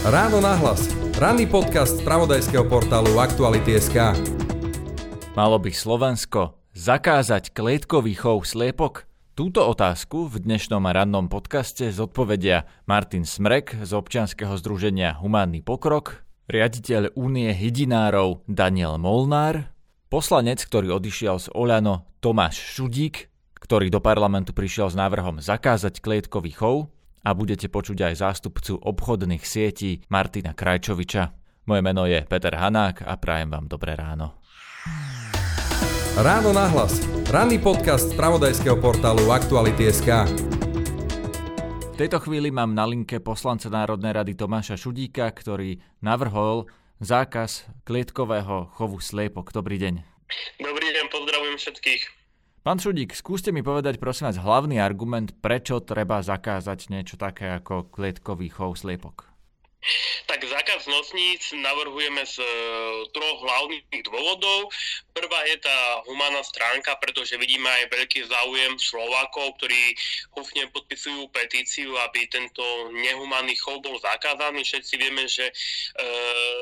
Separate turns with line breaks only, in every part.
Ráno nahlas. Ranný podcast z pravodajského portálu Aktuality.sk
Malo by Slovensko zakázať klietkový chov sliepok? Túto otázku v dnešnom rannom podcaste zodpovedia Martin Smrek z občianskeho združenia Humánny pokrok, riaditeľ Únie hydinárov Daniel Molnár, poslanec, ktorý odišiel z Oľano Tomáš Šudík, ktorý do parlamentu prišiel s návrhom zakázať klietkový chov a budete počuť aj zástupcu obchodných sietí Martina Krajčoviča. Moje meno je Peter Hanák a prajem vám dobré ráno.
Ráno nahlas. Ranný podcast z pravodajského portálu Aktuality.sk
V tejto chvíli mám na linke poslanca Národnej rady Tomáša Šudíka, ktorý navrhol zákaz klietkového chovu sliepok. Dobrý deň.
Dobrý deň, pozdravujem všetkých.
Pán Šudík, skúste mi povedať prosím vás hlavný argument, prečo treba zakázať niečo také ako klietkový chov sliepok.
Tak zákaz nosníc navrhujeme z e, troch hlavných dôvodov. Prvá je tá humánna stránka, pretože vidíme aj veľký záujem Slovákov, ktorí húfne podpisujú petíciu, aby tento nehumánny chov bol zakázaný. Všetci vieme, že e,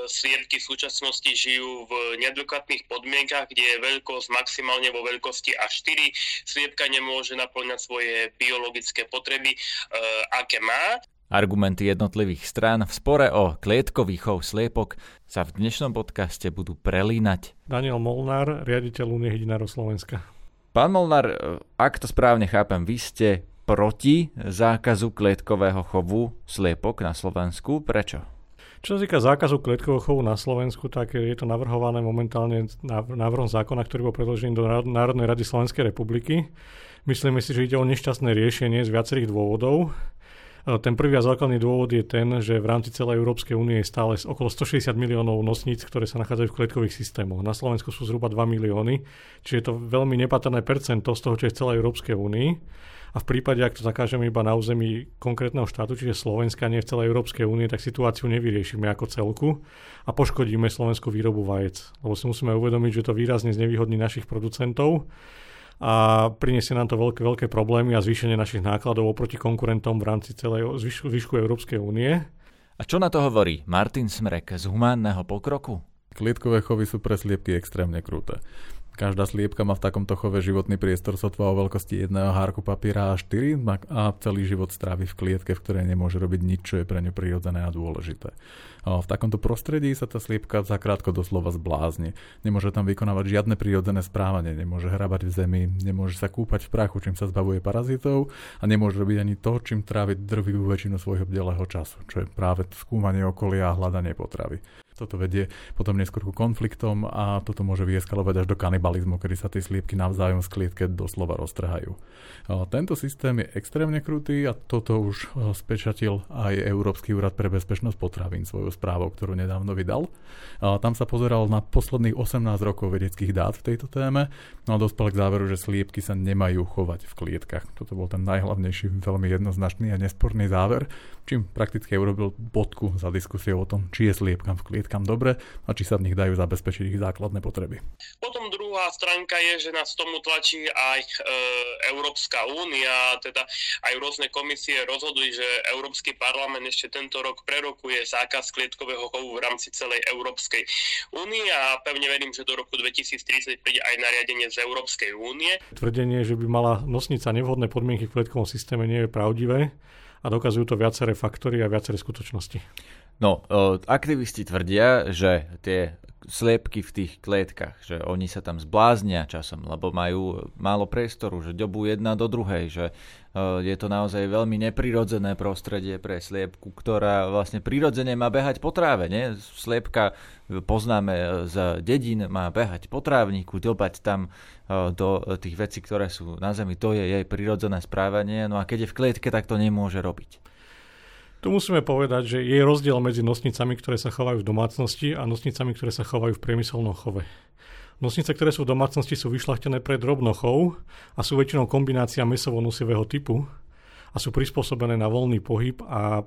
sliepky v súčasnosti žijú v neadekvátnych podmienkach, kde je veľkosť maximálne vo veľkosti A4. Sliepka nemôže naplňať svoje biologické potreby, e, aké má.
Argumenty jednotlivých strán v spore o klietkový chov sliepok sa v dnešnom podcaste budú prelínať.
Daniel Molnár, riaditeľ Únie hydinárov Slovenska.
Pán Molnár, ak to správne chápem, vy ste proti zákazu klietkového chovu sliepok na Slovensku. Prečo?
Čo sa týka zákazu klietkového chovu na Slovensku, tak je to navrhované momentálne návrhom zákona, ktorý bol predložený do Národnej rady Slovenskej republiky. Myslíme si, že ide o nešťastné riešenie z viacerých dôvodov. Ten prvý a základný dôvod je ten, že v rámci celej Európskej únie je stále okolo 160 miliónov nosníc, ktoré sa nachádzajú v klietkových systémoch. Na Slovensku sú zhruba 2 milióny, čiže je to veľmi nepatrné percento z toho, čo je v celej Európskej únii. A v prípade, ak to zakážeme iba na území konkrétneho štátu, čiže Slovenska, nie v celej Európskej únie, tak situáciu nevyriešime ako celku a poškodíme slovenskú výrobu vajec. Lebo si musíme uvedomiť, že to výrazne znevýhodní našich producentov a priniesie nám to veľké, veľké problémy a zvýšenie našich nákladov oproti konkurentom v rámci celej zvyšku, zvyšku Európskej únie.
A čo na to hovorí Martin Smrek z humánneho pokroku?
Klietkové chovy sú pre sliepky extrémne kruté. Každá sliepka má v takomto chove životný priestor sotva o veľkosti jedného hárku papiera A4 a celý život strávi v klietke, v ktorej nemôže robiť nič, čo je pre ňu prirodzené a dôležité. V takomto prostredí sa tá sliepka zakrátko doslova zblázni. Nemôže tam vykonávať žiadne prirodzené správanie, nemôže hrabať v zemi, nemôže sa kúpať v prachu, čím sa zbavuje parazitov a nemôže robiť ani to, čím tráviť drvivú väčšinu svojho bdelého času, čo je práve skúmanie okolia a hľadanie potravy. Toto vedie potom neskôr ku konfliktom a toto môže vyeskalovať až do kanibalizmu, kedy sa tie sliepky navzájom z klietke doslova roztrhajú. Tento systém je extrémne krutý a toto už spečatil aj Európsky úrad pre bezpečnosť potravín svojou správou, ktorú nedávno vydal. Tam sa pozeral na posledných 18 rokov vedeckých dát v tejto téme no a dospel k záveru, že sliepky sa nemajú chovať v klietkach. Toto bol ten najhlavnejší, veľmi jednoznačný a nesporný záver, čím prakticky urobil bodku za diskusiou o tom, či je sliepkam v klietkach kam dobre a či sa v nich dajú zabezpečiť ich základné potreby.
Potom druhá stránka je, že nás tomu tlačí aj e, Európska únia, teda aj rôzne komisie rozhodli, že Európsky parlament ešte tento rok prerokuje zákaz klietkového chovu v rámci celej Európskej únie a pevne verím, že do roku 2030 príde aj nariadenie z Európskej únie.
Tvrdenie, že by mala nosnica nevhodné podmienky v klietkovom systéme nie je pravdivé a dokazujú to viaceré faktory a viaceré skutočnosti.
No, aktivisti tvrdia, že tie sliepky v tých klietkach, že oni sa tam zbláznia časom, lebo majú málo priestoru, že ďobu jedna do druhej, že je to naozaj veľmi neprirodzené prostredie pre sliepku, ktorá vlastne prirodzene má behať po tráve. Nie? Sliepka poznáme z dedín, má behať po trávniku, dobať tam do tých vecí, ktoré sú na zemi. To je jej prirodzené správanie. No a keď je v klietke, tak to nemôže robiť.
Tu musíme povedať, že je rozdiel medzi nosnicami, ktoré sa chovajú v domácnosti a nosnicami, ktoré sa chovajú v priemyselnom chove. Nosnice, ktoré sú v domácnosti, sú vyšľachtené pre drobnochov a sú väčšinou kombinácia mesovo-nosivého typu a sú prispôsobené na voľný pohyb a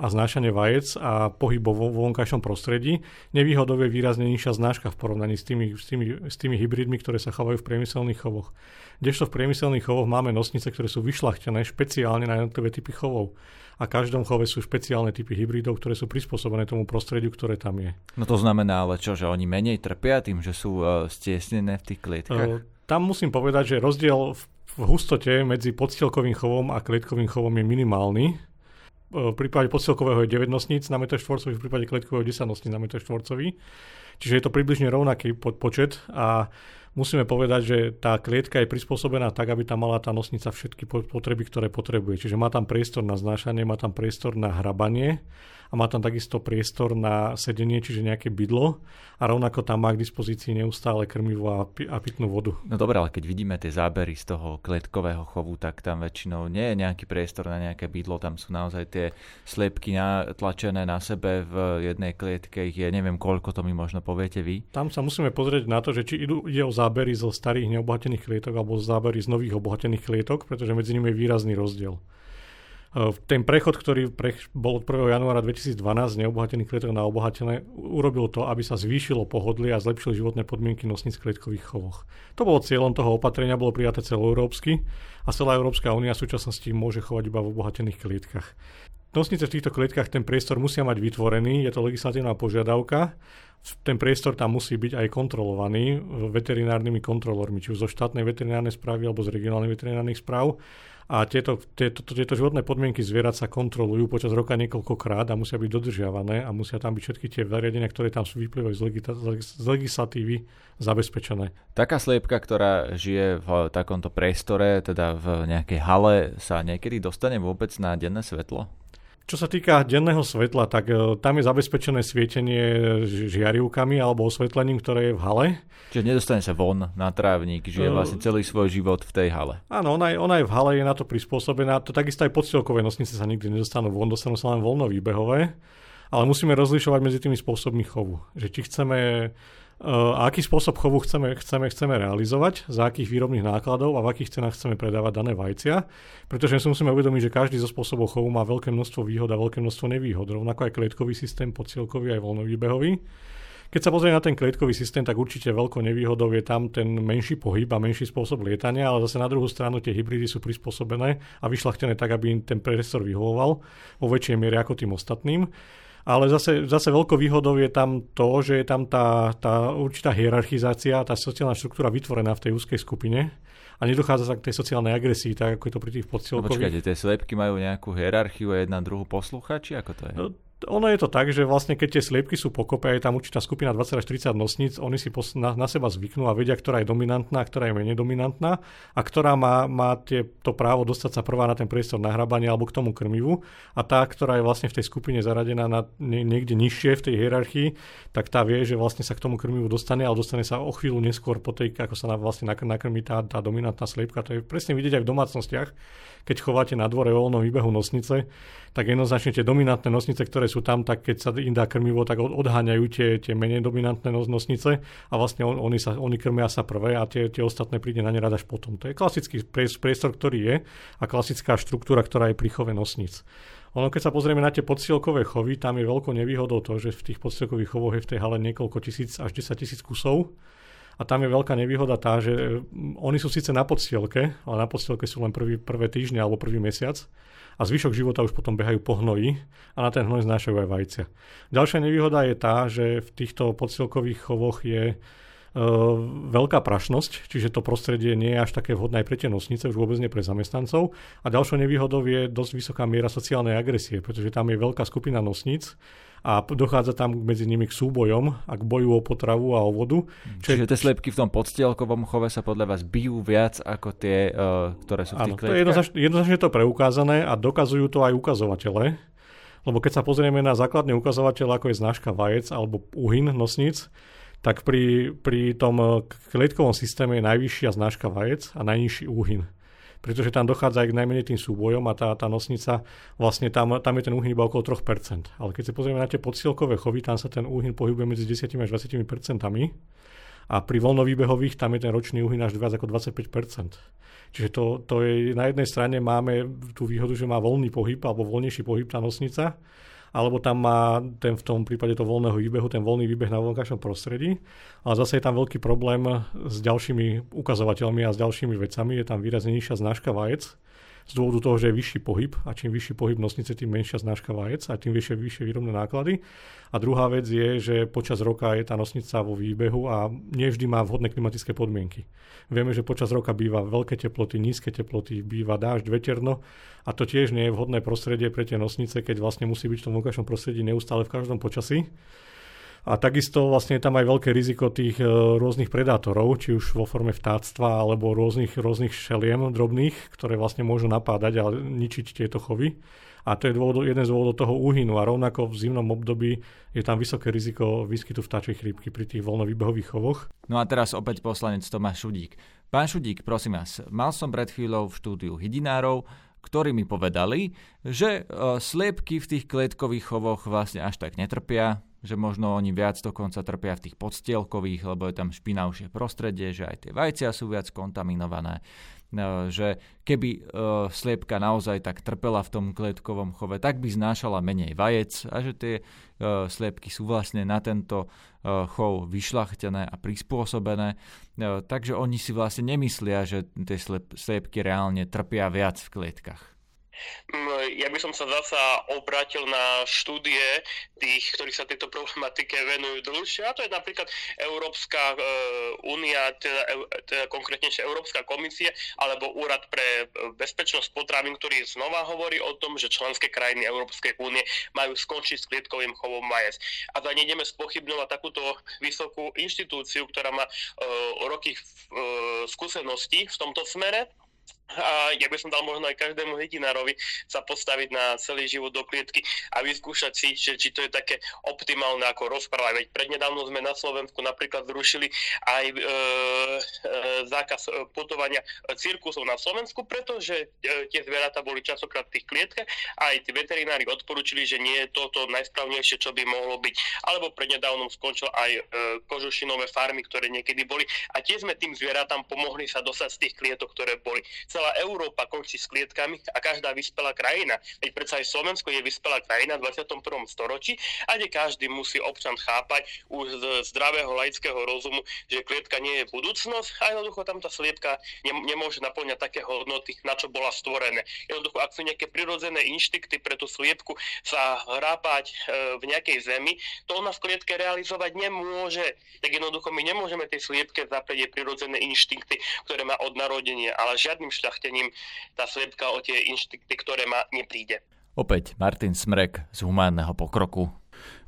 a znášanie vajec a pohyb vo vonkajšom prostredí. Nevýhodou je výrazne nižšia znáška v porovnaní s tými, s, tými, s tými hybridmi, ktoré sa chovajú v priemyselných chovoch. Kdežto v priemyselných chovoch máme nosnice, ktoré sú vyšlachtené špeciálne na jednotlivé typy chovov a každom chove sú špeciálne typy hybridov, ktoré sú prispôsobené tomu prostrediu, ktoré tam je.
No to znamená ale čo, že oni menej trpia tým, že sú uh, stiesnené v tých klietkach? Uh,
tam musím povedať, že rozdiel v, v hustote medzi podstielkovým chovom a klietkovým chovom je minimálny. Uh, v prípade podstielkového je 9 nosníc na m štvorcový, v prípade klietkového 10 nosníc na m štvorcový. Čiže je to približne rovnaký počet a musíme povedať, že tá klietka je prispôsobená tak, aby tam mala tá nosnica všetky potreby, ktoré potrebuje. Čiže má tam priestor na znášanie, má tam priestor na hrabanie a má tam takisto priestor na sedenie, čiže nejaké bydlo a rovnako tam má k dispozícii neustále krmivo a, a pitnú vodu.
No dobre, ale keď vidíme tie zábery z toho kletkového chovu, tak tam väčšinou nie je nejaký priestor na nejaké bydlo, tam sú naozaj tie sliepky natlačené na sebe v jednej klietke, ich je neviem koľko, to mi možno poviete vy.
Tam sa musíme pozrieť na to, že či idú, ide o zábery zo starých neobohatených klietok alebo zábery z nových obohatených klietok, pretože medzi nimi je výrazný rozdiel. Eh, ten prechod, ktorý bol od 1. januára 2012 z neobohatených klietok na obohatené, urobil to, aby sa zvýšilo pohodlie a zlepšili životné podmienky nosníc v klietkových chovoch. To bolo cieľom toho opatrenia, bolo prijaté celoeurópsky a celá Európska únia v súčasnosti môže chovať iba v obohatených klietkach. Nosnice v týchto klietkach ten priestor musia mať vytvorený, je to legislatívna požiadavka. Ten priestor tam musí byť aj kontrolovaný veterinárnymi kontrolormi, či už zo štátnej veterinárnej správy alebo z regionálnych veterinárnych správ a tieto, tieto, tieto životné podmienky zvierat sa kontrolujú počas roka niekoľkokrát a musia byť dodržiavané a musia tam byť všetky tie zariadenia, ktoré tam sú vyplývajú z, legita- z legislatívy zabezpečené.
Taká sliepka, ktorá žije v takomto priestore, teda v nejakej hale, sa niekedy dostane vôbec na denné svetlo?
Čo sa týka denného svetla, tak e, tam je zabezpečené svietenie žiarivkami alebo osvetlením, ktoré je v hale.
Čiže nedostane sa von na trávnik, žije uh, vlastne celý svoj život v tej hale.
Áno, ona je, ona je v hale, je na to prispôsobená. To takisto aj podstielkové nosnice sa nikdy nedostanú von, dostanú sa len voľno výbehové. Ale musíme rozlišovať medzi tými spôsobmi chovu. Že či chceme a aký spôsob chovu chceme, chceme, chceme realizovať, za akých výrobných nákladov a v akých cenách chceme predávať dané vajcia, pretože si musíme uvedomiť, že každý zo spôsobov chovu má veľké množstvo výhod a veľké množstvo nevýhod, rovnako aj klietkový systém, podsielkový aj voľnovýbehový. Keď sa pozrieme na ten klietkový systém, tak určite veľkou nevýhodou je tam ten menší pohyb a menší spôsob lietania, ale zase na druhú stranu tie hybridy sú prispôsobené a vyšlachtené tak, aby im ten priestor vyhovoval vo väčšej miere ako tým ostatným. Ale zase, zase veľkou výhodou je tam to, že je tam tá, tá určitá hierarchizácia, tá sociálna štruktúra vytvorená v tej úzkej skupine a nedochádza sa k tej sociálnej agresii, tak ako je to pri tých podsielkových. No
počkajte, tie slepky majú nejakú hierarchiu a jedna druhú poslúcha, či ako to je?
No, ono je to tak, že vlastne keď tie sliepky sú pokope, je tam určitá skupina 20 až 30 nosníc, oni si pos- na, na seba zvyknú a vedia, ktorá je dominantná, ktorá je menej dominantná a ktorá má, má tie, to právo dostať sa prvá na ten priestor nahrabania alebo k tomu krmivu a tá, ktorá je vlastne v tej skupine zaradená na, nie, niekde nižšie v tej hierarchii, tak tá vie, že vlastne sa k tomu krmivu dostane, ale dostane sa o chvíľu neskôr po tej, ako sa vlastne nakrmí tá, tá dominantná sliepka. To je presne vidieť aj v domácnostiach, keď chováte na dvore voľnom výbehu nosnice, tak jednoznačne tie dominantné nosnice, ktoré sú tam, tak keď sa im dá krmivo, tak odháňajú tie, tie menej dominantné nosnice a vlastne on, oni, sa, oni krmia sa prvé a tie, tie ostatné príde na ne až potom. To je klasický priestor, ktorý je a klasická štruktúra, ktorá je pri chove nosnic. Ono, keď sa pozrieme na tie podsielkové chovy, tam je veľkou nevýhodou to, že v tých podsielkových chovoch je v tej hale niekoľko tisíc až 10 tisíc kusov a tam je veľká nevýhoda tá, že oni sú síce na podstielke, ale na podstielke sú len prvý, prvé týždne alebo prvý mesiac a zvyšok života už potom behajú po hnoji a na ten hnoj znášajú aj vajcia. Ďalšia nevýhoda je tá, že v týchto podstielkových chovoch je Uh, veľká prašnosť, čiže to prostredie nie je až také vhodné aj pre tie nosnice, už vôbec nie pre zamestnancov. A ďalšou nevýhodou je dosť vysoká miera sociálnej agresie, pretože tam je veľká skupina nosníc a dochádza tam medzi nimi k súbojom a k boju o potravu a o vodu.
Čiže tie slepky v tom podstielkovom chove sa podľa vás bijú viac ako tie, uh, ktoré sú v tých Áno, to
je jednoznačne, jednoznačne to preukázané a dokazujú to aj ukazovatele. Lebo keď sa pozrieme na základný ukazovateľ, ako je znáška vajec alebo uhyn nosníc, tak pri, pri tom klietkovom systéme je najvyššia znáška vajec a najnižší úhyn pretože tam dochádza aj k najmenej tým súbojom a tá, tá nosnica, vlastne tam, tam je ten úhyn iba okolo 3%. Ale keď sa pozrieme na tie podsielkové chovy, tam sa ten úhyn pohybuje medzi 10 až 20%. A pri voľnovýbehových tam je ten ročný uhyn až viac ako 25%. Čiže to, to je, na jednej strane máme tú výhodu, že má voľný pohyb alebo voľnejší pohyb tá nosnica, alebo tam má ten v tom prípade to voľného výbehu, ten voľný výbeh na voľnkašom prostredí. Ale zase je tam veľký problém s ďalšími ukazovateľmi a s ďalšími vecami. Je tam výrazne nižšia znažka vajec, z dôvodu toho, že je vyšší pohyb a čím vyšší pohyb nosnice, tým menšia znáška vajec a tým vyššie, vyššie výrobné náklady. A druhá vec je, že počas roka je tá nosnica vo výbehu a nevždy má vhodné klimatické podmienky. Vieme, že počas roka býva veľké teploty, nízke teploty, býva dážď, veterno a to tiež nie je vhodné prostredie pre tie nosnice, keď vlastne musí byť v tom vonkajšom prostredí neustále v každom počasí. A takisto vlastne je tam aj veľké riziko tých e, rôznych predátorov, či už vo forme vtáctva alebo rôznych, rôznych šeliem drobných, ktoré vlastne môžu napádať a ničiť tieto chovy. A to je dôvod, jeden z dôvodov toho úhynu. A rovnako v zimnom období je tam vysoké riziko výskytu vtáčej chrípky pri tých voľnovýbehových chovoch.
No a teraz opäť poslanec Tomáš Šudík. Pán Šudík, prosím vás, mal som pred chvíľou v štúdiu hydinárov, ktorí mi povedali, že e, sliepky v tých klietkových chovoch vlastne až tak netrpia, že možno oni viac dokonca trpia v tých podstielkových, lebo je tam špinavšie prostredie, že aj tie vajcia sú viac kontaminované, no, že keby e, sliepka naozaj tak trpela v tom klietkovom chove, tak by znášala menej vajec a že tie e, sliepky sú vlastne na tento e, chov vyšľachtené a prispôsobené. Takže oni si vlastne nemyslia, že tie sliepky reálne trpia viac v klietkach.
Mm, ja by som sa zasa obrátil na štúdie tých, ktorí sa tejto problematike venujú dlhšie, a to je napríklad Európska e, únia, teda, e, teda konkrétnejšie Európska komisie, alebo Úrad pre e, bezpečnosť potravín, ktorý znova hovorí o tom, že členské krajiny Európskej únie majú skončiť s klietkovým chovom majes. A za nejdeme spochybňovať takúto vysokú inštitúciu, ktorá má roky skúseností v tomto smere a ja by som dal možno aj každému hydinárovi sa postaviť na celý život do klietky a vyskúšať si, že, či to je také optimálne ako rozprávať. Veď prednedávno sme na Slovensku napríklad zrušili aj e, e, zákaz e, putovania cirkusov na Slovensku, pretože e, tie zvieratá boli časokrát v tých klietkach a aj tí veterinári odporúčili, že nie je toto najsprávnejšie, čo by mohlo byť. Alebo prednedávnom skončil aj e, kožušinové farmy, ktoré niekedy boli a tiež sme tým zvieratám pomohli sa dostať z tých klietok, ktoré boli celá Európa končí s klietkami a každá vyspelá krajina. Veď predsa aj Slovensko je vyspelá krajina v 21. storočí a kde každý musí občan chápať už z zdravého laického rozumu, že klietka nie je budúcnosť a jednoducho tam tá sliepka nemôže naplňať také hodnoty, na čo bola stvorené. Jednoducho, ak sú nejaké prirodzené inštikty pre tú sliepku sa hrápať e, v nejakej zemi, to ona v klietke realizovať nemôže. Tak jednoducho my nemôžeme tej sliepke zaprieť jej prirodzené inštinkty, ktoré má od narodenia, ale žiadnym šľachtom ušľachtením tá sliepka o tie inštikty, ktoré má, nepríde.
Opäť Martin Smrek z Humánneho pokroku.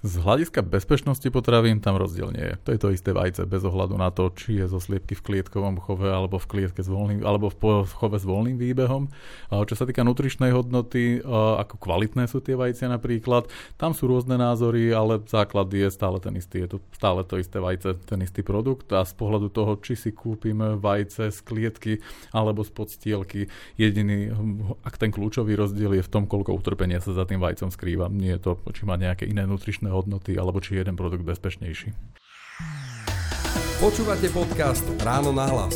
Z hľadiska bezpečnosti potravín tam rozdiel nie je. To je to isté vajce, bez ohľadu na to, či je zo sliepky v klietkovom chove, alebo v klietke s voľným, alebo v chove s voľným výbehom. Čo sa týka nutričnej hodnoty, ako kvalitné sú tie vajcia napríklad, tam sú rôzne názory, ale základ je stále ten istý. Je to stále to isté vajce, ten istý produkt a z pohľadu toho, či si kúpime vajce z klietky alebo z podstielky, jediný, ak ten kľúčový rozdiel je v tom, koľko utrpenia sa za tým vajcom skrýva. Nie je to, či má nejaké iné nutričné hodnoty alebo či je jeden produkt bezpečnejší.
Počúvate podcast Ráno na hlas.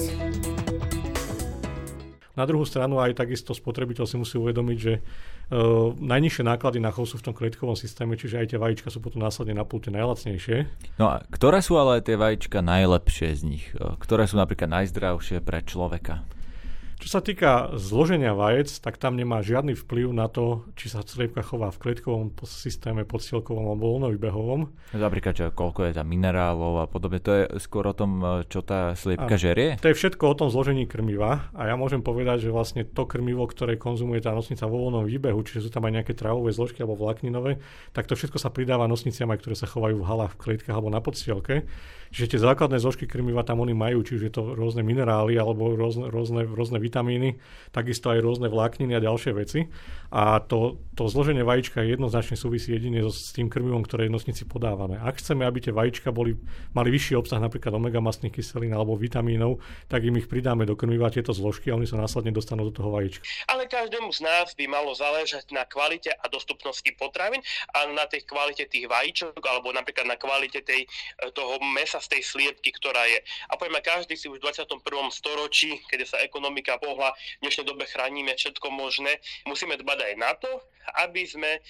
Na druhú stranu aj takisto spotrebiteľ si musí uvedomiť, že uh, najnižšie náklady na chov sú v tom kreditkovom systéme, čiže aj tie vajíčka sú potom následne na pulte najlacnejšie.
No a ktoré sú ale tie vajíčka najlepšie z nich? Ktoré sú napríklad najzdravšie pre človeka?
Čo sa týka zloženia vajec, tak tam nemá žiadny vplyv na to, či sa sliepka chová v kletkovom systéme, podstielkovom alebo voľnovybehovom.
Napríklad, čo, koľko je tam minerálov a podobne. To je skôr o tom, čo tá sliepka a, žerie?
To je všetko o tom zložení krmiva a ja môžem povedať, že vlastne to krmivo, ktoré konzumuje tá nosnica vo voľnom výbehu, čiže sú tam aj nejaké trávové zložky alebo vlákninové, tak to všetko sa pridáva nosniciam, aj ktoré sa chovajú v halách, v klietkach alebo na podstielke. Čiže tie základné zložky krmiva tam oni majú, čiže to rôzne minerály alebo rôzne, rôzne, rôzne vitamíny, takisto aj rôzne vlákniny a ďalšie veci. A to, to zloženie vajíčka jednoznačne súvisí jedine so, s tým krmivom, ktoré nosníci podávané. Ak chceme, aby tie vajíčka boli, mali vyšší obsah napríklad omega-mastných kyselín alebo vitamínov, tak im ich pridáme do krmiva tieto zložky a oni sa následne dostanú do toho vajíčka.
Ale každému z nás by malo záležať na kvalite a dostupnosti potravín a na tej kvalite tých vajíčok alebo napríklad na kvalite tej, toho mesa z tej sliepky, ktorá je. A poďme, každý si už v 21. storočí, keď sa ekonomika pohla, v dnešnej dobe chránime všetko možné, musíme dbať aj na to, aby sme e,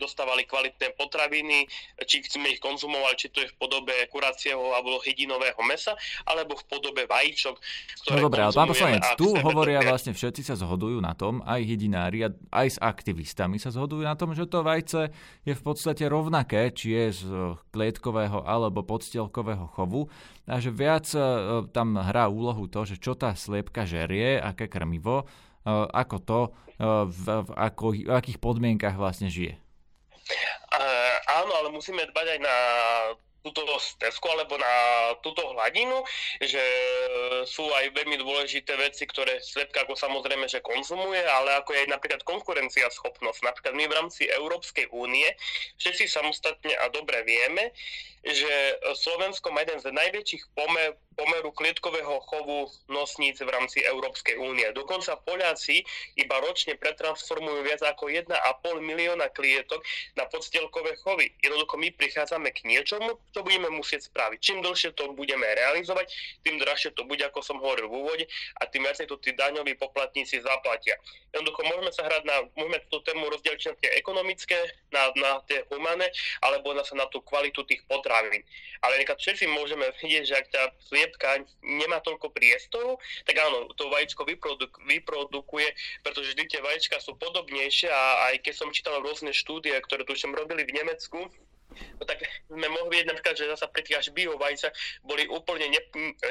dostávali kvalitné potraviny, či chceme ich konzumovať, či to je v podobe kuracieho alebo hydinového mesa, alebo v podobe vajíčok.
Ktoré no dobré, ale pán poslanec, tu hovoria dobré. vlastne všetci sa zhodujú na tom, aj hydinári, aj s aktivistami sa zhodujú na tom, že to vajce je v podstate rovnaké, či je z klietkového alebo podstielkového chovu a že viac e, tam hrá úlohu to, že čo tá sliepka žerie, aké krmivo, e, ako to, v, v, ako, v akých podmienkach vlastne žije.
Uh, áno, ale musíme dbať aj na túto stezku alebo na túto hladinu, že sú aj veľmi dôležité veci, ktoré svetka ako samozrejme, že konzumuje, ale ako je napríklad konkurencia schopnosť. Napríklad my v rámci Európskej únie všetci samostatne a dobre vieme, že Slovensko má jeden z najväčších pomer, pomeru klietkového chovu nosníc v rámci Európskej únie. Dokonca Poliaci iba ročne pretransformujú viac ako 1,5 milióna klietok na podstielkové chovy. Jednoducho my prichádzame k niečomu, čo budeme musieť spraviť. Čím dlhšie to budeme realizovať, tým drahšie to bude, ako som hovoril v úvode, a tým viacej to tí daňoví poplatníci zaplatia. Jednoducho môžeme sa hrať na, môžeme tú tému rozdeliť na tie ekonomické, na, na tie humané, alebo na sa na tú kvalitu tých potravín. Ale všetci môžeme vidieť, že ak tá sliepka nemá toľko priestoru, tak áno, to vajíčko vyproduk- vyprodukuje, pretože vždy tie vajíčka sú podobnejšie a aj keď som čítal rôzne štúdie, ktoré tu som robili v Nemecku, no tak sme mohli vidieť napríklad, že zase pri tých až biovajcach boli úplne ne,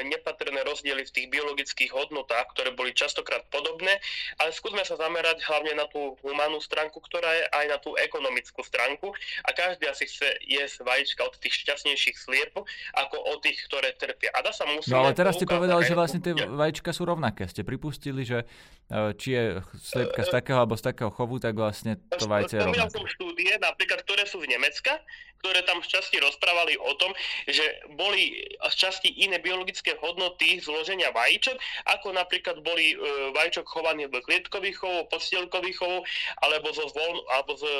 nepatrné rozdiely v tých biologických hodnotách, ktoré boli častokrát podobné, ale skúsme sa zamerať hlavne na tú humánnu stránku, ktorá je aj na tú ekonomickú stránku a každý asi chce jesť vajíčka od tých šťastnejších sliepov ako od tých, ktoré trpia. A dá sa musí.
No ale teraz ste povedali, že vlastne tie vajíčka sú rovnaké. Ste pripustili, že e, či je sliepka z e, takého alebo z takého chovu, tak vlastne to vajce je rovnaké.
som štúdie, napríklad, ktoré sú v Nemecka, ktoré tam v časti rozprávali o tom, že boli z časti iné biologické hodnoty zloženia vajíčok, ako napríklad boli e, vajíčok chované v klietkových chovov, podstielkových chovov, alebo zo voľ, alebo z e,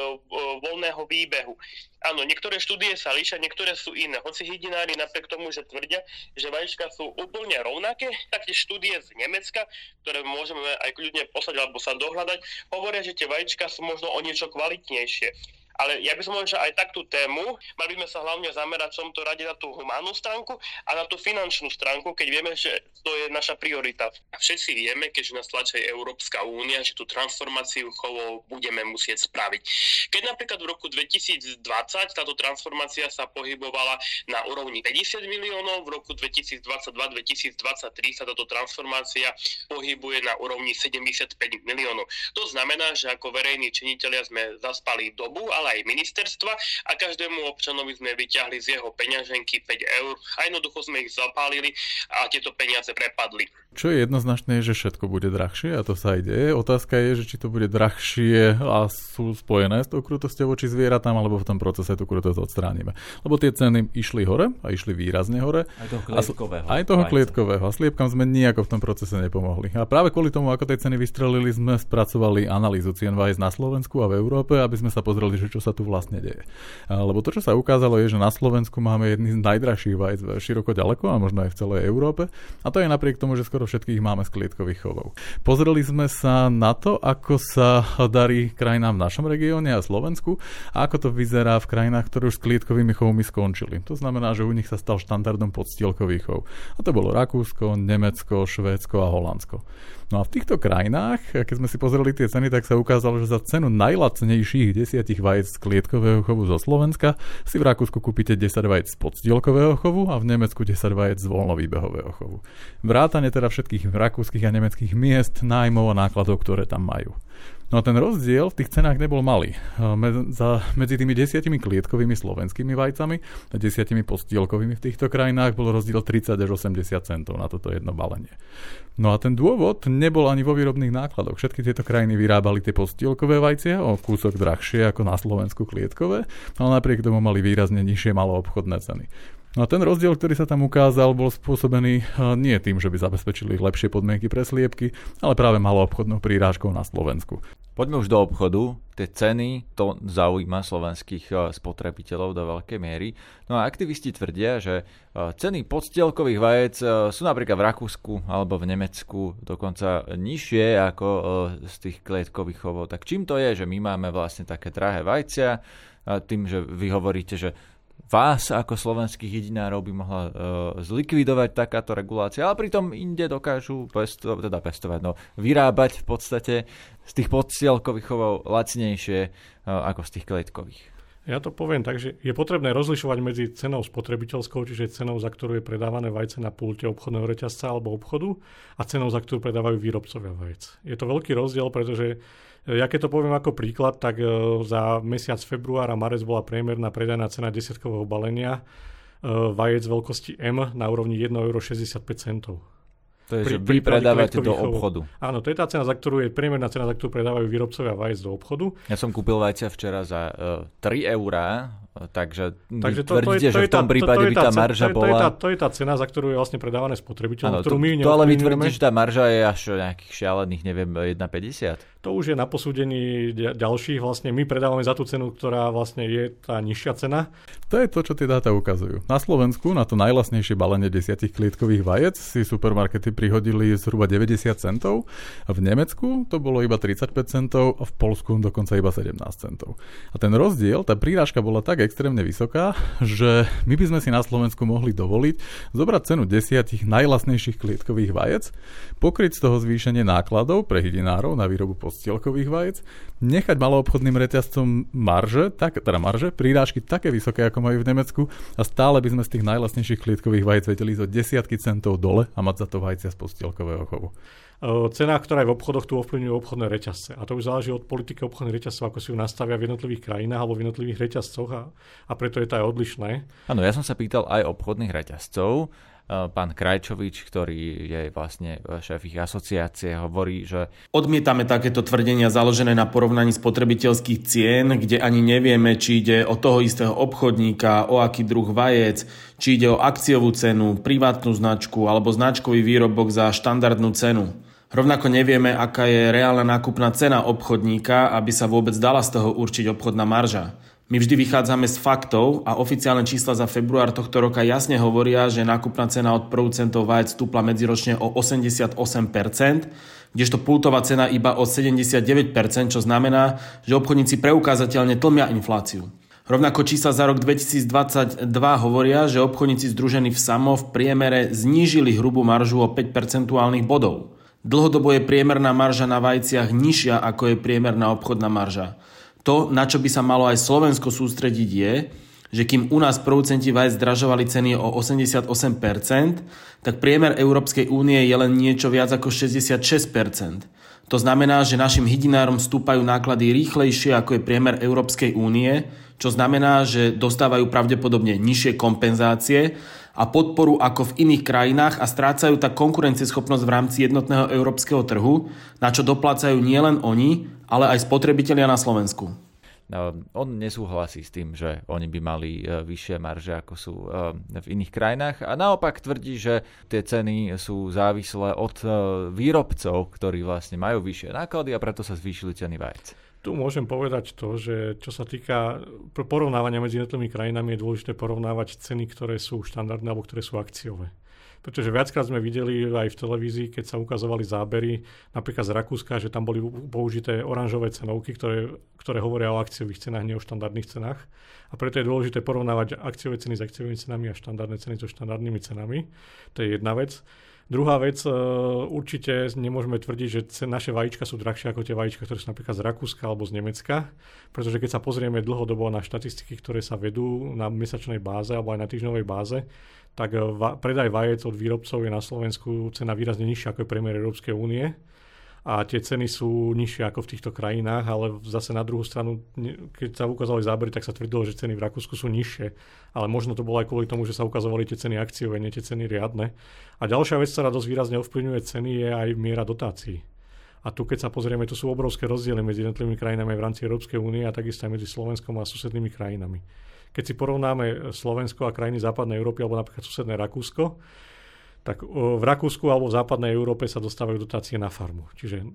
voľného výbehu. Áno, niektoré štúdie sa líšia, niektoré sú iné. Hoci hydinári napriek tomu, že tvrdia, že vajíčka sú úplne rovnaké, tak tie štúdie z Nemecka, ktoré môžeme aj kľudne poslať alebo sa dohľadať, hovoria, že tie vajíčka sú možno o niečo kvalitnejšie. Ale ja by som povedal, že aj tak tú tému, mali by sme sa hlavne zamerať v tomto rade na tú humánnu stránku a na tú finančnú stránku, keď vieme, že to je naša priorita. Všetci vieme, keďže nás tlačí Európska únia, že tú transformáciu chovov budeme musieť spraviť. Keď napríklad v roku 2020 táto transformácia sa pohybovala na úrovni 50 miliónov, v roku 2022-2023 sa táto transformácia pohybuje na úrovni 75 miliónov. To znamená, že ako verejní činiteľia sme zaspali dobu, aj ministerstva a každému občanovi sme vyťahli z jeho peňaženky 5 eur a jednoducho sme ich zapálili a tieto peniaze prepadli.
Čo je jednoznačné, že všetko bude drahšie a to sa aj deje. Otázka je, že či to bude drahšie a sú spojené s tou krutosťou voči zvieratám, alebo v tom procese tú krutosť odstránime. Lebo tie ceny išli hore a išli výrazne hore.
Aj toho klietkového.
Aj toho klietkového. A sliepkam sme nejako v tom procese nepomohli. A práve kvôli tomu, ako tej ceny vystrelili, sme spracovali analýzu cien na Slovensku a v Európe, aby sme sa pozreli, že čo sa tu vlastne deje. Lebo to, čo sa ukázalo, je, že na Slovensku máme jedný z najdrahších vajec široko ďaleko a možno aj v celej Európe. A to je napriek tomu, že skoro všetkých máme z klietkových chovov. Pozreli sme sa na to, ako sa darí krajinám v našom regióne a Slovensku a ako to vyzerá v krajinách, ktoré už s klietkovými chovmi skončili. To znamená, že u nich sa stal štandardom podstielkový chov. A to bolo Rakúsko, Nemecko, Švédsko a Holandsko. No a v týchto krajinách, keď sme si pozreli tie ceny, tak sa ukázalo, že za cenu najlacnejších desiatich vajec z klietkového chovu zo Slovenska si v Rakúsku kúpite 10 vajec z podstielkového chovu a v Nemecku 10 vajec z voľnovýbehového chovu. Vrátane teda všetkých rakúskych a nemeckých miest, nájmov a nákladov, ktoré tam majú. No a ten rozdiel v tých cenách nebol malý. Medzi tými desiatimi klietkovými slovenskými vajcami a desiatimi postielkovými v týchto krajinách bol rozdiel 30 až 80 centov na toto jedno balenie. No a ten dôvod nebol ani vo výrobných nákladoch. Všetky tieto krajiny vyrábali tie postielkové vajcia o kúsok drahšie ako na Slovensku klietkové, ale napriek tomu mali výrazne nižšie maloobchodné ceny. No a ten rozdiel, ktorý sa tam ukázal, bol spôsobený eh, nie tým, že by zabezpečili lepšie podmienky pre sliepky, ale práve maloobchodnou prírážkou na Slovensku.
Poďme už do obchodu. Tie ceny, to zaujíma slovenských eh, spotrebiteľov do veľkej miery. No a aktivisti tvrdia, že eh, ceny podstielkových vajec sú napríklad v Rakúsku alebo v Nemecku dokonca nižšie ako z tých klietkových chovov. Tak čím to je, že my máme vlastne také drahé vajcia, tým, že vy hovoríte, že vás ako slovenských jedinárov by mohla uh, zlikvidovať takáto regulácia, ale pritom inde dokážu pesto, teda pestovať, no, vyrábať v podstate z tých podsielkových chovov lacnejšie uh, ako z tých klietkových.
Ja to poviem tak, že je potrebné rozlišovať medzi cenou spotrebiteľskou, čiže cenou, za ktorú je predávané vajce na pulte obchodného reťazca alebo obchodu a cenou, za ktorú predávajú výrobcovia vajec. Je to veľký rozdiel, pretože ja keď to poviem ako príklad, tak e, za mesiac február a marec bola priemerná predajná cena desiatkového balenia e, vajec veľkosti M na úrovni 1,65 euro.
To je, pri, že vy predávate do obchodu.
Áno, to je tá cena, za ktorú je priemerná cena, za ktorú predávajú výrobcovia vajec do obchodu.
Ja som kúpil vajcia včera za uh, 3 eurá Takže, Takže to, tvrdíte, to je, to že v tom prípade by tá marža
to,
bola...
To je, tá, to je tá cena, za ktorú je vlastne predávané spotrebiteľom, ktorú my
To ale vy tvrdíte, že tá marža je až nejakých šialených, neviem, 1,50?
To už je na posúdení ďalších. Vlastne my predávame za tú cenu, ktorá vlastne je tá nižšia cena.
To je to, čo tie dáta ukazujú. Na Slovensku na to najlasnejšie balenie desiatich klietkových vajec si supermarkety prihodili zhruba 90 centov. V Nemecku to bolo iba 35 centov a v Polsku dokonca iba 17 centov. A ten rozdiel, tá prírážka bola tak extrémne vysoká, že my by sme si na Slovensku mohli dovoliť zobrať cenu desiatich najlasnejších klietkových vajec, pokryť z toho zvýšenie nákladov pre hydinárov na výrobu postielkových vajec, nechať maloobchodným reťazcom marže, tak, teda marže, prírážky také vysoké, ako majú v Nemecku a stále by sme z tých najlasnejších klietkových vajec vedeli zo desiatky centov dole a mať za to vajcia z postielkového chovu
cenách, ktorá je v obchodoch, tu ovplyvňujú obchodné reťazce. A to už záleží od politiky obchodných reťazcov, ako si ju nastavia v jednotlivých krajinách alebo v jednotlivých reťazcoch a, a preto je to aj odlišné.
Áno, ja som sa pýtal aj obchodných reťazcov. Pán Krajčovič, ktorý je vlastne šéf ich asociácie, hovorí, že...
Odmietame takéto tvrdenia založené na porovnaní spotrebiteľských cien, kde ani nevieme, či ide o toho istého obchodníka, o aký druh vajec, či ide o akciovú cenu, privátnu značku alebo značkový výrobok za štandardnú cenu. Rovnako nevieme, aká je reálna nákupná cena obchodníka, aby sa vôbec dala z toho určiť obchodná marža. My vždy vychádzame z faktov a oficiálne čísla za február tohto roka jasne hovoria, že nákupná cena od producentov vajec stúpla medziročne o 88%, kdežto pultová cena iba o 79%, čo znamená, že obchodníci preukázateľne tlmia infláciu. Rovnako čísla za rok 2022 hovoria, že obchodníci združení v SAMO v priemere znížili hrubú maržu o 5 percentuálnych bodov. Dlhodobo je priemerná marža na vajciach nižšia ako je priemerná obchodná marža. To, na čo by sa malo aj Slovensko sústrediť je, že kým u nás producenti vajec zdražovali ceny o 88%, tak priemer Európskej únie je len niečo viac ako 66%. To znamená, že našim hydinárom stúpajú náklady rýchlejšie ako je priemer Európskej únie, čo znamená, že dostávajú pravdepodobne nižšie kompenzácie a podporu ako v iných krajinách a strácajú tak konkurencieschopnosť v rámci jednotného európskeho trhu, na čo doplácajú nielen oni, ale aj spotrebitelia na Slovensku.
No, on nesúhlasí s tým, že oni by mali e, vyššie marže ako sú e, v iných krajinách a naopak tvrdí, že tie ceny sú závislé od e, výrobcov, ktorí vlastne majú vyššie náklady a preto sa zvýšili ceny vajec.
Tu môžem povedať to, že čo sa týka porovnávania medzi jednotlivými krajinami, je dôležité porovnávať ceny, ktoré sú štandardné alebo ktoré sú akciové. Pretože viackrát sme videli aj v televízii, keď sa ukazovali zábery, napríklad z Rakúska, že tam boli použité oranžové cenovky, ktoré, ktoré hovoria o akciových cenách, nie o štandardných cenách. A preto je dôležité porovnávať akciové ceny s akciovými cenami a štandardné ceny so štandardnými cenami. To je jedna vec. Druhá vec, e, určite nemôžeme tvrdiť, že naše vajíčka sú drahšie ako tie vajíčka, ktoré sú napríklad z Rakúska alebo z Nemecka, pretože keď sa pozrieme dlhodobo na štatistiky, ktoré sa vedú na mesačnej báze alebo aj na týždňovej báze, tak e, predaj vajec od výrobcov je na Slovensku cena výrazne nižšia ako je priemer Európskej únie. A tie ceny sú nižšie ako v týchto krajinách, ale zase na druhú stranu, keď sa ukázali zábery, tak sa tvrdilo, že ceny v Rakúsku sú nižšie, ale možno to bolo aj kvôli tomu, že sa ukazovali tie ceny akciové, nie tie ceny riadne. A ďalšia vec, ktorá dosť výrazne ovplyvňuje ceny, je aj miera dotácií. A tu, keď sa pozrieme, tu sú obrovské rozdiely medzi jednotlivými krajinami v rámci Európskej únie a takisto aj medzi Slovenskom a susednými krajinami. Keď si porovnáme Slovensko a krajiny západnej Európy alebo napríklad susedné Rakúsko, tak v Rakúsku alebo v západnej Európe sa dostávajú dotácie na farmu. Čiže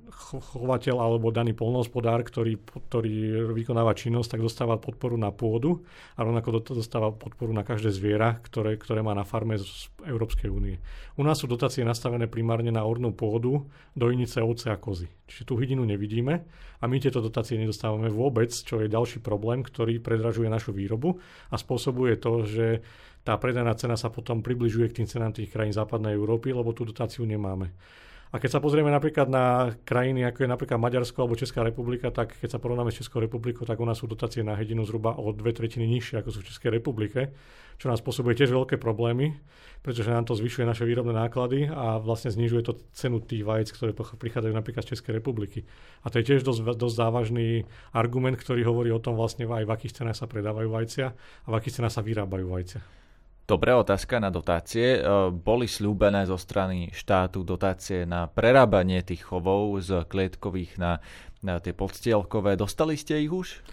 chovateľ alebo daný polnohospodár, ktorý, ktorý vykonáva činnosť, tak dostáva podporu na pôdu a rovnako dostáva podporu na každé zviera, ktoré, ktoré má na farme z Európskej únie. U nás sú dotácie nastavené primárne na ornú pôdu, dojnice, ovce a kozy. Čiže tú hydinu nevidíme a my tieto dotácie nedostávame vôbec, čo je ďalší problém, ktorý predražuje našu výrobu a spôsobuje to, že tá predaná cena sa potom približuje k tým cenám tých krajín západnej Európy, lebo tú dotáciu nemáme. A keď sa pozrieme napríklad na krajiny, ako je napríklad Maďarsko alebo Česká republika, tak keď sa porovnáme s Českou republikou, tak u nás sú dotácie na hedinu zhruba o dve tretiny nižšie ako sú v Českej republike, čo nás spôsobuje tiež veľké problémy, pretože nám to zvyšuje naše výrobné náklady a vlastne znižuje to cenu tých vajec, ktoré prichádzajú napríklad z Českej republiky. A to je tiež dosť, dosť závažný argument, ktorý hovorí o tom vlastne aj v akých cenách sa predávajú vajcia a v akých cenách sa vyrábajú vajcia.
Dobrá otázka na dotácie. E, boli slúbené zo strany štátu dotácie na prerábanie tých chovov z klietkových na, na tie podstielkové. Dostali ste ich už?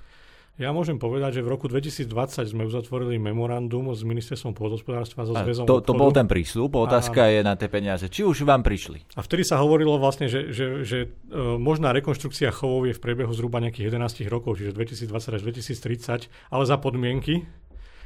Ja môžem povedať, že v roku 2020 sme uzatvorili memorandum s ministerstvom pôdospodárstva so zväzom
to, to bol ten prísľub, otázka a, je na tie peniaze. Či už vám prišli?
A vtedy sa hovorilo vlastne, že, že, že e, možná rekonštrukcia chovov je v priebehu zhruba nejakých 11 rokov, čiže 2020 až 2030, ale za podmienky,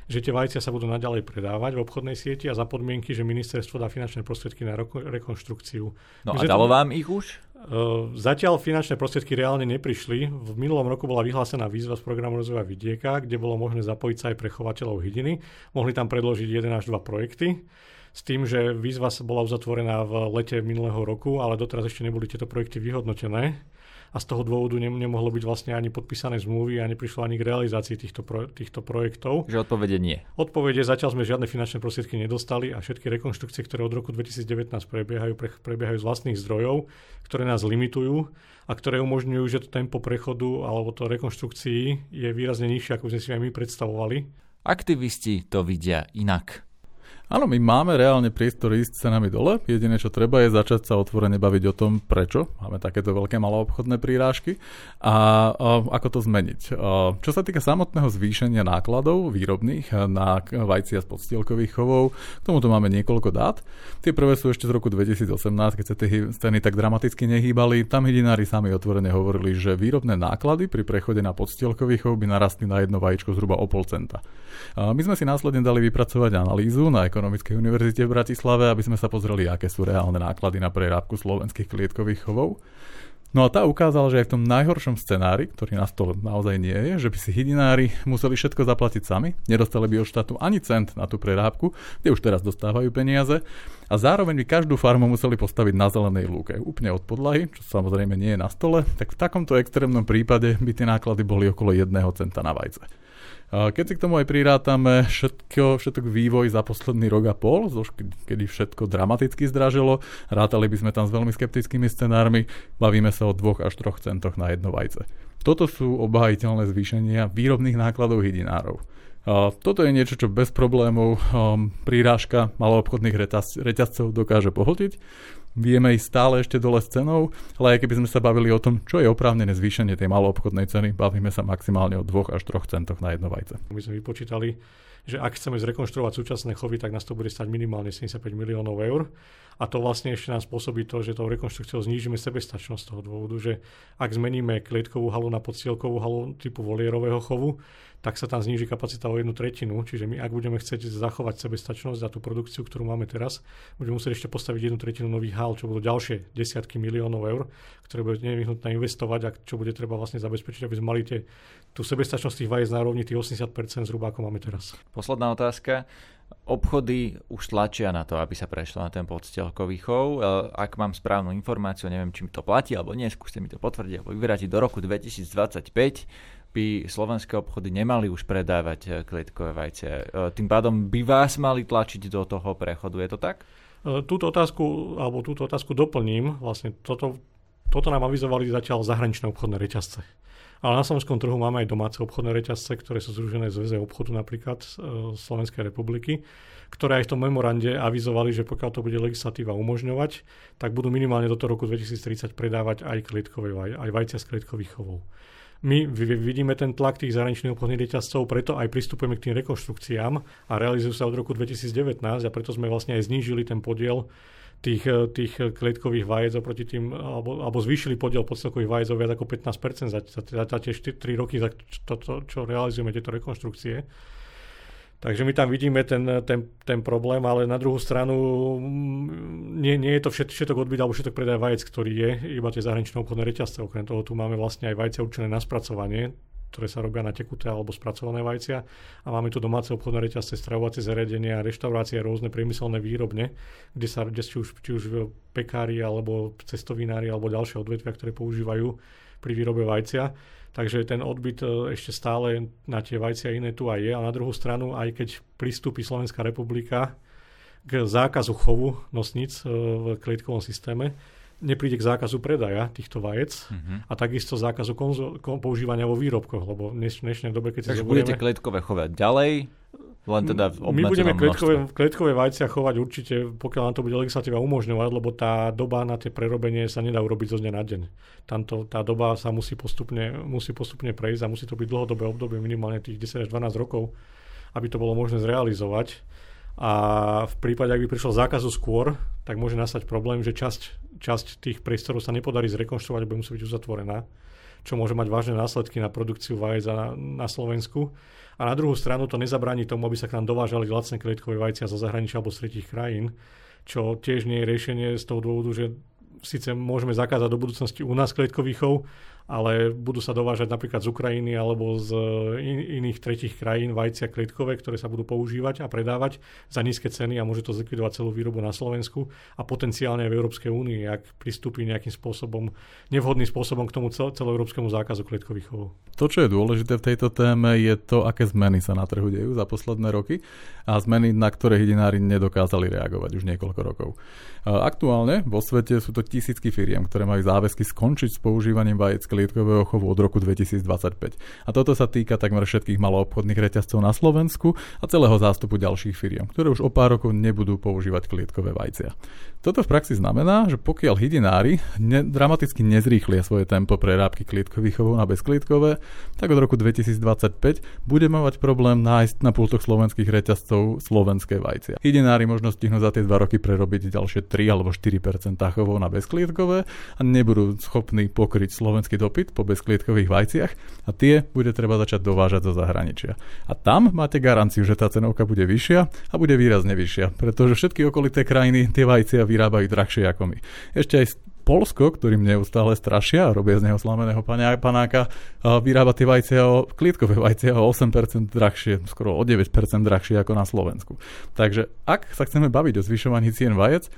že tie vajcia sa budú naďalej predávať v obchodnej sieti a za podmienky, že ministerstvo dá finančné prostriedky na rekonštrukciu.
No My a dalo to... vám ich už?
Uh, zatiaľ finančné prostriedky reálne neprišli. V minulom roku bola vyhlásená výzva z programu rozvoja vidieka, kde bolo možné zapojiť sa aj pre chovateľov hydiny. Mohli tam predložiť jeden až dva projekty s tým, že výzva bola uzatvorená v lete minulého roku, ale doteraz ešte neboli tieto projekty vyhodnotené a z toho dôvodu ne, nemohlo byť vlastne ani podpísané zmluvy a neprišlo ani k realizácii týchto, pro, týchto projektov.
Že odpovede nie.
Odpovede zatiaľ sme žiadne finančné prostriedky nedostali a všetky rekonštrukcie, ktoré od roku 2019 prebiehajú, pre, prebiehajú z vlastných zdrojov, ktoré nás limitujú a ktoré umožňujú, že to tempo prechodu alebo to rekonštrukcií je výrazne nižšie, ako sme si aj my predstavovali.
Aktivisti to vidia inak.
Áno, my máme reálne priestor ísť cenami dole. Jediné, čo treba, je začať sa otvorene baviť o tom, prečo máme takéto veľké maloobchodné prírážky a, a ako to zmeniť. A, čo sa týka samotného zvýšenia nákladov výrobných na vajcia z podstielkových chovov, k tomuto máme niekoľko dát. Tie prvé sú ešte z roku 2018, keď sa tie ceny tak dramaticky nehýbali. Tam hydinári sami otvorene hovorili, že výrobné náklady pri prechode na podstielkový chov by narastli na jedno vajíčko zhruba o pol centa. A my sme si následne dali vypracovať analýzu na Ekonomickej univerzite v Bratislave, aby sme sa pozreli, aké sú reálne náklady na prerábku slovenských klietkových chovov. No a tá ukázala, že aj v tom najhoršom scenári, ktorý na stole naozaj nie je, že by si hydinári museli všetko zaplatiť sami, nedostali by od štátu ani cent na tú prerábku, kde už teraz dostávajú peniaze a zároveň by každú farmu museli postaviť na zelenej lúke, úplne od podlahy, čo samozrejme nie je na stole, tak v takomto extrémnom prípade by tie náklady boli okolo 1 centa na vajce. Keď si k tomu aj prirátame všetko, všetok vývoj za posledný rok a pol, kedy všetko dramaticky zdražilo, rátali by sme tam s veľmi skeptickými scenármi, bavíme sa o 2 až 3 centoch na jedno vajce. Toto sú obhajiteľné zvýšenia výrobných nákladov hydinárov. Toto je niečo, čo bez problémov um, prírážka maloobchodných reťazcov dokáže pohltiť vieme ísť stále ešte dole s cenou, ale aj keby sme sa bavili o tom, čo je oprávnené zvýšenie tej maloobchodnej ceny, bavíme sa maximálne o 2 až 3 centoch na jedno vajce.
My sme vypočítali, že ak chceme zrekonštruovať súčasné chovy, tak nás to bude stať minimálne 75 miliónov eur. A to vlastne ešte nám spôsobí to, že tou rekonštrukciou znížime sebestačnosť toho dôvodu, že ak zmeníme klietkovú halu na podstielkovú halu typu volierového chovu, tak sa tam zníži kapacita o jednu tretinu. Čiže my, ak budeme chcieť zachovať sebestačnosť za tú produkciu, ktorú máme teraz, budeme musieť ešte postaviť jednu tretinu nových hál, čo budú ďalšie desiatky miliónov eur, ktoré bude nevyhnutné investovať a čo bude treba vlastne zabezpečiť, aby sme mali tie, tú sebestačnosť tých vajec na rovni tých 80% zhruba, ako máme teraz.
Posledná otázka. Obchody už tlačia na to, aby sa prešlo na ten podstelkový chov. E, ak mám správnu informáciu, neviem, či mi to platí alebo nie, skúste mi to potvrdiť alebo vyvrátiť do roku 2025 by slovenské obchody nemali už predávať eh, klietkové vajce. Eh, tým pádom by vás mali tlačiť do toho prechodu, je to tak?
Eh, túto otázku, alebo túto otázku doplním. Vlastne toto Toto nám avizovali zatiaľ zahraničné obchodné reťazce. Ale na slovenskom trhu máme aj domáce obchodné reťazce, ktoré sú združené v Zväze obchodu napríklad z e, Slovenskej republiky, ktoré aj v tom memorande avizovali, že pokiaľ to bude legislatíva umožňovať, tak budú minimálne do toho roku 2030 predávať aj, aj vajcia z klietkových chovov. My vidíme ten tlak tých zahraničných obchodných reťazcov, preto aj pristupujeme k tým rekonštrukciám a realizujú sa od roku 2019 a preto sme vlastne aj znížili ten podiel tých, tých klietkových vajec oproti tým, alebo, alebo zvýšili podiel podstavkových vajec o viac ako 15% za, za, za, za tie 4, 3 roky, za to, to, čo realizujeme tieto rekonštrukcie. Takže my tam vidíme ten, ten, ten problém, ale na druhú stranu mm, nie, nie je to všet, všetok odbyt alebo všetok predaj vajec, ktorý je iba tie zahraničné obchodné reťazce. Okrem toho tu máme vlastne aj vajce určené na spracovanie, ktoré sa robia na tekuté alebo spracované vajcia. A máme tu domáce obchodné reťazce, stravovacie zariadenia, reštaurácie, rôzne priemyselné výrobne, kde sa kde či už, či už pekári alebo cestovinári alebo ďalšie odvetvia, ktoré používajú pri výrobe vajcia. Takže ten odbyt e, ešte stále na tie vajcia iné tu aj je. A na druhú stranu, aj keď pristúpi Slovenská republika k zákazu chovu nosníc e, v klietkovom systéme, nepríde k zákazu predaja týchto vajec uh-huh. a takisto zákazu konzo- používania vo výrobkoch, lebo v dnešnej dobe, keď
Takže budete klietkové chovať ďalej, len teda
My budeme klietkové, klietkové vajcia chovať určite, pokiaľ nám to bude legislatíva umožňovať, lebo tá doba na tie prerobenie sa nedá urobiť zo dňa na deň. Tamto, tá doba sa musí postupne, musí postupne prejsť a musí to byť dlhodobé obdobie, minimálne tých 10 až 12 rokov, aby to bolo možné zrealizovať. A v prípade, ak by prišiel zákazu skôr, tak môže nastať problém, že časť, časť tých priestorov sa nepodarí zrekonštruovať, bude musí byť uzatvorená, čo môže mať vážne následky na produkciu vajec na, na Slovensku. A na druhú stranu to nezabráni tomu, aby sa k nám dovážali lacné klietkové vajcia zo zahraničia alebo z tretich krajín, čo tiež nie je riešenie z toho dôvodu, že síce môžeme zakázať do budúcnosti u nás klietkový chov, ale budú sa dovážať napríklad z Ukrajiny alebo z in, iných tretich krajín vajcia klietkové, ktoré sa budú používať a predávať za nízke ceny a môže to zlikvidovať celú výrobu na Slovensku a potenciálne aj v Európskej únii, ak pristúpi nejakým spôsobom, nevhodným spôsobom k tomu cel, celoeurópskemu zákazu klietkových chovov.
To, čo je dôležité v tejto téme, je to, aké zmeny sa na trhu dejú za posledné roky a zmeny, na ktoré hydinári nedokázali reagovať už niekoľko rokov. Aktuálne vo svete sú to tisícky firiem, ktoré majú záväzky skončiť s používaním vajec klietkového chovu od roku 2025. A toto sa týka takmer všetkých maloobchodných reťazcov na Slovensku a celého zástupu ďalších firiem, ktoré už o pár rokov nebudú používať klietkové vajcia. Toto v praxi znamená, že pokiaľ hydinári ne, dramaticky nezrýchlia svoje tempo prerábky klietkových chovov na bezklietkové, tak od roku 2025 budeme mať problém nájsť na pultoch slovenských reťazcov slovenské vajcia. Hydinári možno stihnú za tie dva roky prerobiť ďalšie 3 alebo 4% chovov na bezklietkové a nebudú schopní pokryť slovenský dopyt po bezklietkových vajciach a tie bude treba začať dovážať zo zahraničia. A tam máte garanciu, že tá cenovka bude vyššia a bude výrazne vyššia, pretože všetky okolité krajiny tie vajcia vyrábajú drahšie ako my. Ešte aj Polsko, ktorým neustále strašia a robia z neho slameného panáka, vyrába tie vajcia o, klietkové vajcia o 8% drahšie, skoro o 9% drahšie ako na Slovensku. Takže ak sa chceme baviť o zvyšovaní cien vajec,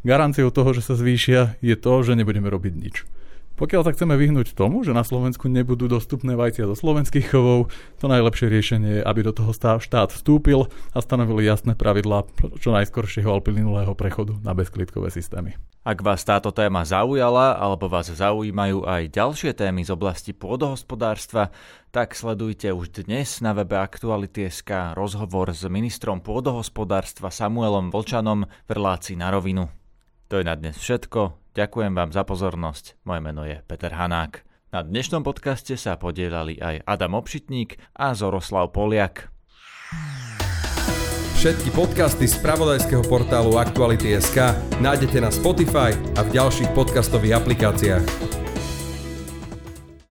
garanciou toho, že sa zvýšia, je to, že nebudeme robiť nič. Pokiaľ sa chceme vyhnúť tomu, že na Slovensku nebudú dostupné vajcia zo slovenských chovov, to najlepšie riešenie je, aby do toho štát vstúpil a stanovil jasné pravidlá čo najskoršieho alpinulého prechodu na bezklítkové systémy.
Ak vás táto téma zaujala alebo vás zaujímajú aj ďalšie témy z oblasti pôdohospodárstva, tak sledujte už dnes na webe Aktuality.sk rozhovor s ministrom pôdohospodárstva Samuelom Volčanom v relácii na rovinu. To je na dnes všetko. Ďakujem vám za pozornosť. Moje meno je Peter Hanák. Na dnešnom podcaste sa podielali aj Adam Obšitník a Zoroslav Poliak.
Všetky podcasty z pravodajského portálu Aktuality.sk nájdete na Spotify a v ďalších podcastových aplikáciách.